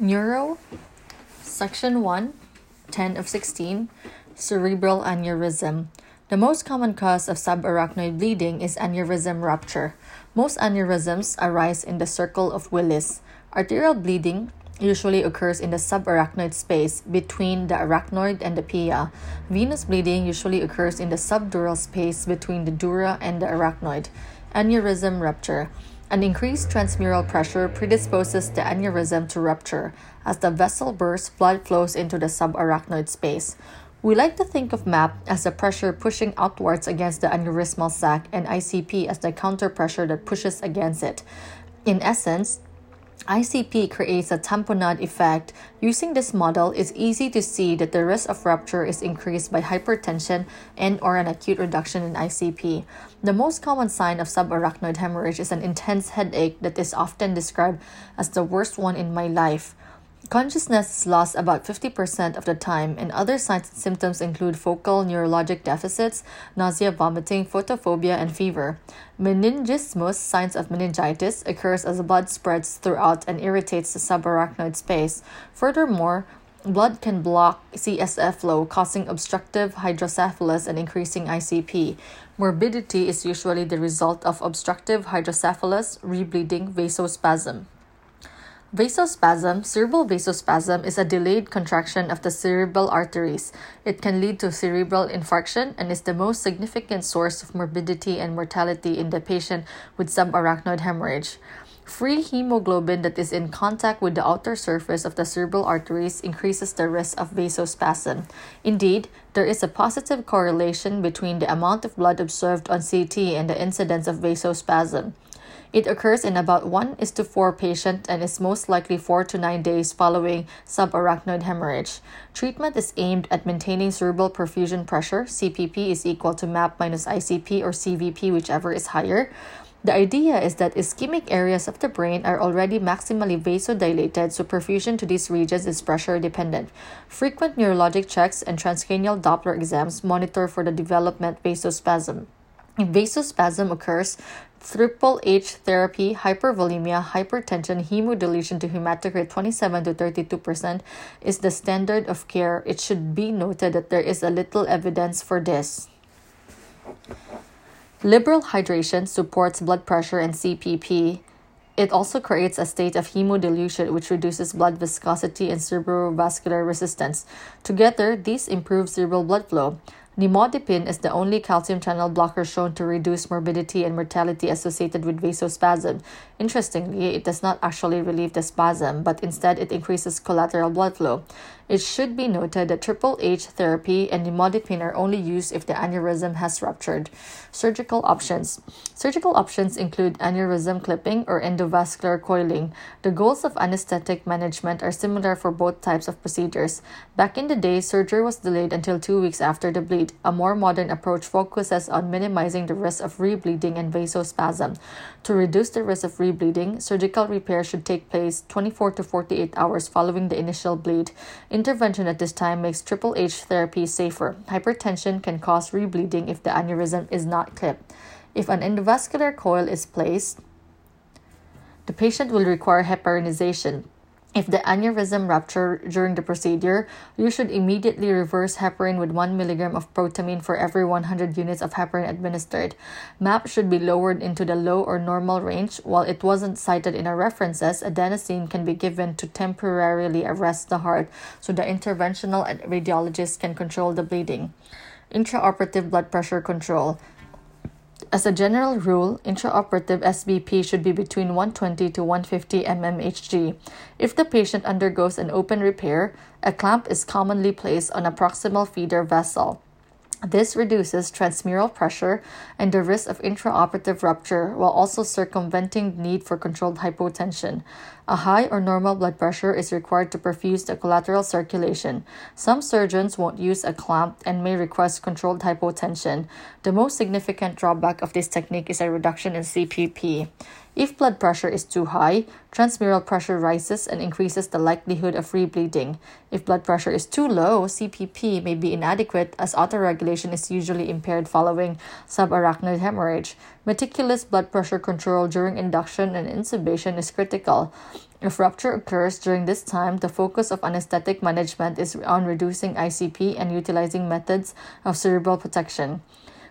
Neuro, Section 1, 10 of 16, Cerebral aneurysm. The most common cause of subarachnoid bleeding is aneurysm rupture. Most aneurysms arise in the circle of Willis. Arterial bleeding usually occurs in the subarachnoid space between the arachnoid and the pia. Venous bleeding usually occurs in the subdural space between the dura and the arachnoid. Aneurysm rupture. An increased transmural pressure predisposes the aneurysm to rupture. As the vessel bursts, blood flows into the subarachnoid space. We like to think of MAP as the pressure pushing outwards against the aneurysmal sac and ICP as the counter pressure that pushes against it. In essence, ICP creates a tamponade effect. Using this model, it's easy to see that the risk of rupture is increased by hypertension and or an acute reduction in ICP. The most common sign of subarachnoid hemorrhage is an intense headache that is often described as the worst one in my life. Consciousness is lost about 50% of the time, and other signs and symptoms include focal neurologic deficits, nausea, vomiting, photophobia, and fever. Meningismus, signs of meningitis, occurs as the blood spreads throughout and irritates the subarachnoid space. Furthermore, blood can block CSF flow, causing obstructive hydrocephalus and increasing ICP. Morbidity is usually the result of obstructive hydrocephalus, rebleeding, vasospasm. Vasospasm, cerebral vasospasm, is a delayed contraction of the cerebral arteries. It can lead to cerebral infarction and is the most significant source of morbidity and mortality in the patient with subarachnoid hemorrhage. Free hemoglobin that is in contact with the outer surface of the cerebral arteries increases the risk of vasospasm. Indeed, there is a positive correlation between the amount of blood observed on CT and the incidence of vasospasm. It occurs in about 1 is to 4 patients and is most likely 4 to 9 days following subarachnoid hemorrhage. Treatment is aimed at maintaining cerebral perfusion pressure. CPP is equal to MAP minus ICP or CVP, whichever is higher. The idea is that ischemic areas of the brain are already maximally vasodilated, so perfusion to these regions is pressure dependent. Frequent neurologic checks and transcranial Doppler exams monitor for the development vasospasm. Vasospasm occurs, triple H therapy, hypervolemia, hypertension, hemodilution to hematocrit 27 to 32% is the standard of care. It should be noted that there is a little evidence for this. Liberal hydration supports blood pressure and CPP. It also creates a state of hemodilution, which reduces blood viscosity and cerebrovascular resistance. Together, these improve cerebral blood flow. Nimodipine is the only calcium channel blocker shown to reduce morbidity and mortality associated with vasospasm. Interestingly, it does not actually relieve the spasm, but instead it increases collateral blood flow. It should be noted that Triple H therapy and nimodipine are only used if the aneurysm has ruptured. Surgical options. Surgical options include aneurysm clipping or endovascular coiling. The goals of anesthetic management are similar for both types of procedures. Back in the day, surgery was delayed until two weeks after the bleed. A more modern approach focuses on minimizing the risk of rebleeding and vasospasm. To reduce the risk of rebleeding, surgical repair should take place 24 to 48 hours following the initial bleed. Intervention at this time makes Triple H therapy safer. Hypertension can cause rebleeding if the aneurysm is not clipped. If an endovascular coil is placed, the patient will require heparinization. If the aneurysm rupture during the procedure, you should immediately reverse heparin with 1 mg of protamine for every 100 units of heparin administered. MAP should be lowered into the low or normal range. While it wasn't cited in our references, adenosine can be given to temporarily arrest the heart so the interventional radiologist can control the bleeding. Intraoperative blood pressure control. As a general rule, intraoperative SBP should be between 120 to 150 mmHg. If the patient undergoes an open repair, a clamp is commonly placed on a proximal feeder vessel. This reduces transmural pressure and the risk of intraoperative rupture while also circumventing the need for controlled hypotension. A high or normal blood pressure is required to perfuse the collateral circulation. Some surgeons won't use a clamp and may request controlled hypotension. The most significant drawback of this technique is a reduction in CPP. If blood pressure is too high, transmural pressure rises and increases the likelihood of rebleeding. If blood pressure is too low, CPP may be inadequate as autoregulation is usually impaired following subarachnoid hemorrhage. Meticulous blood pressure control during induction and intubation is critical. If rupture occurs during this time, the focus of anesthetic management is on reducing ICP and utilizing methods of cerebral protection.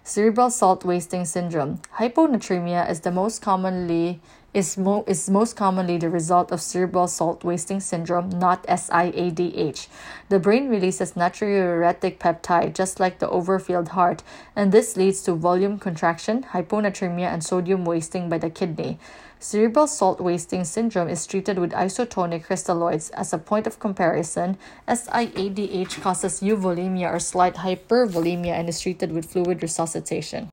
Cerebral salt wasting syndrome. Hyponatremia is the most commonly is, mo- is most commonly the result of cerebral salt wasting syndrome, not SIADH. The brain releases natriuretic peptide just like the overfilled heart, and this leads to volume contraction, hyponatremia, and sodium wasting by the kidney. Cerebral salt wasting syndrome is treated with isotonic crystalloids. As a point of comparison, SIADH causes euvolemia or slight hypervolemia and is treated with fluid resuscitation.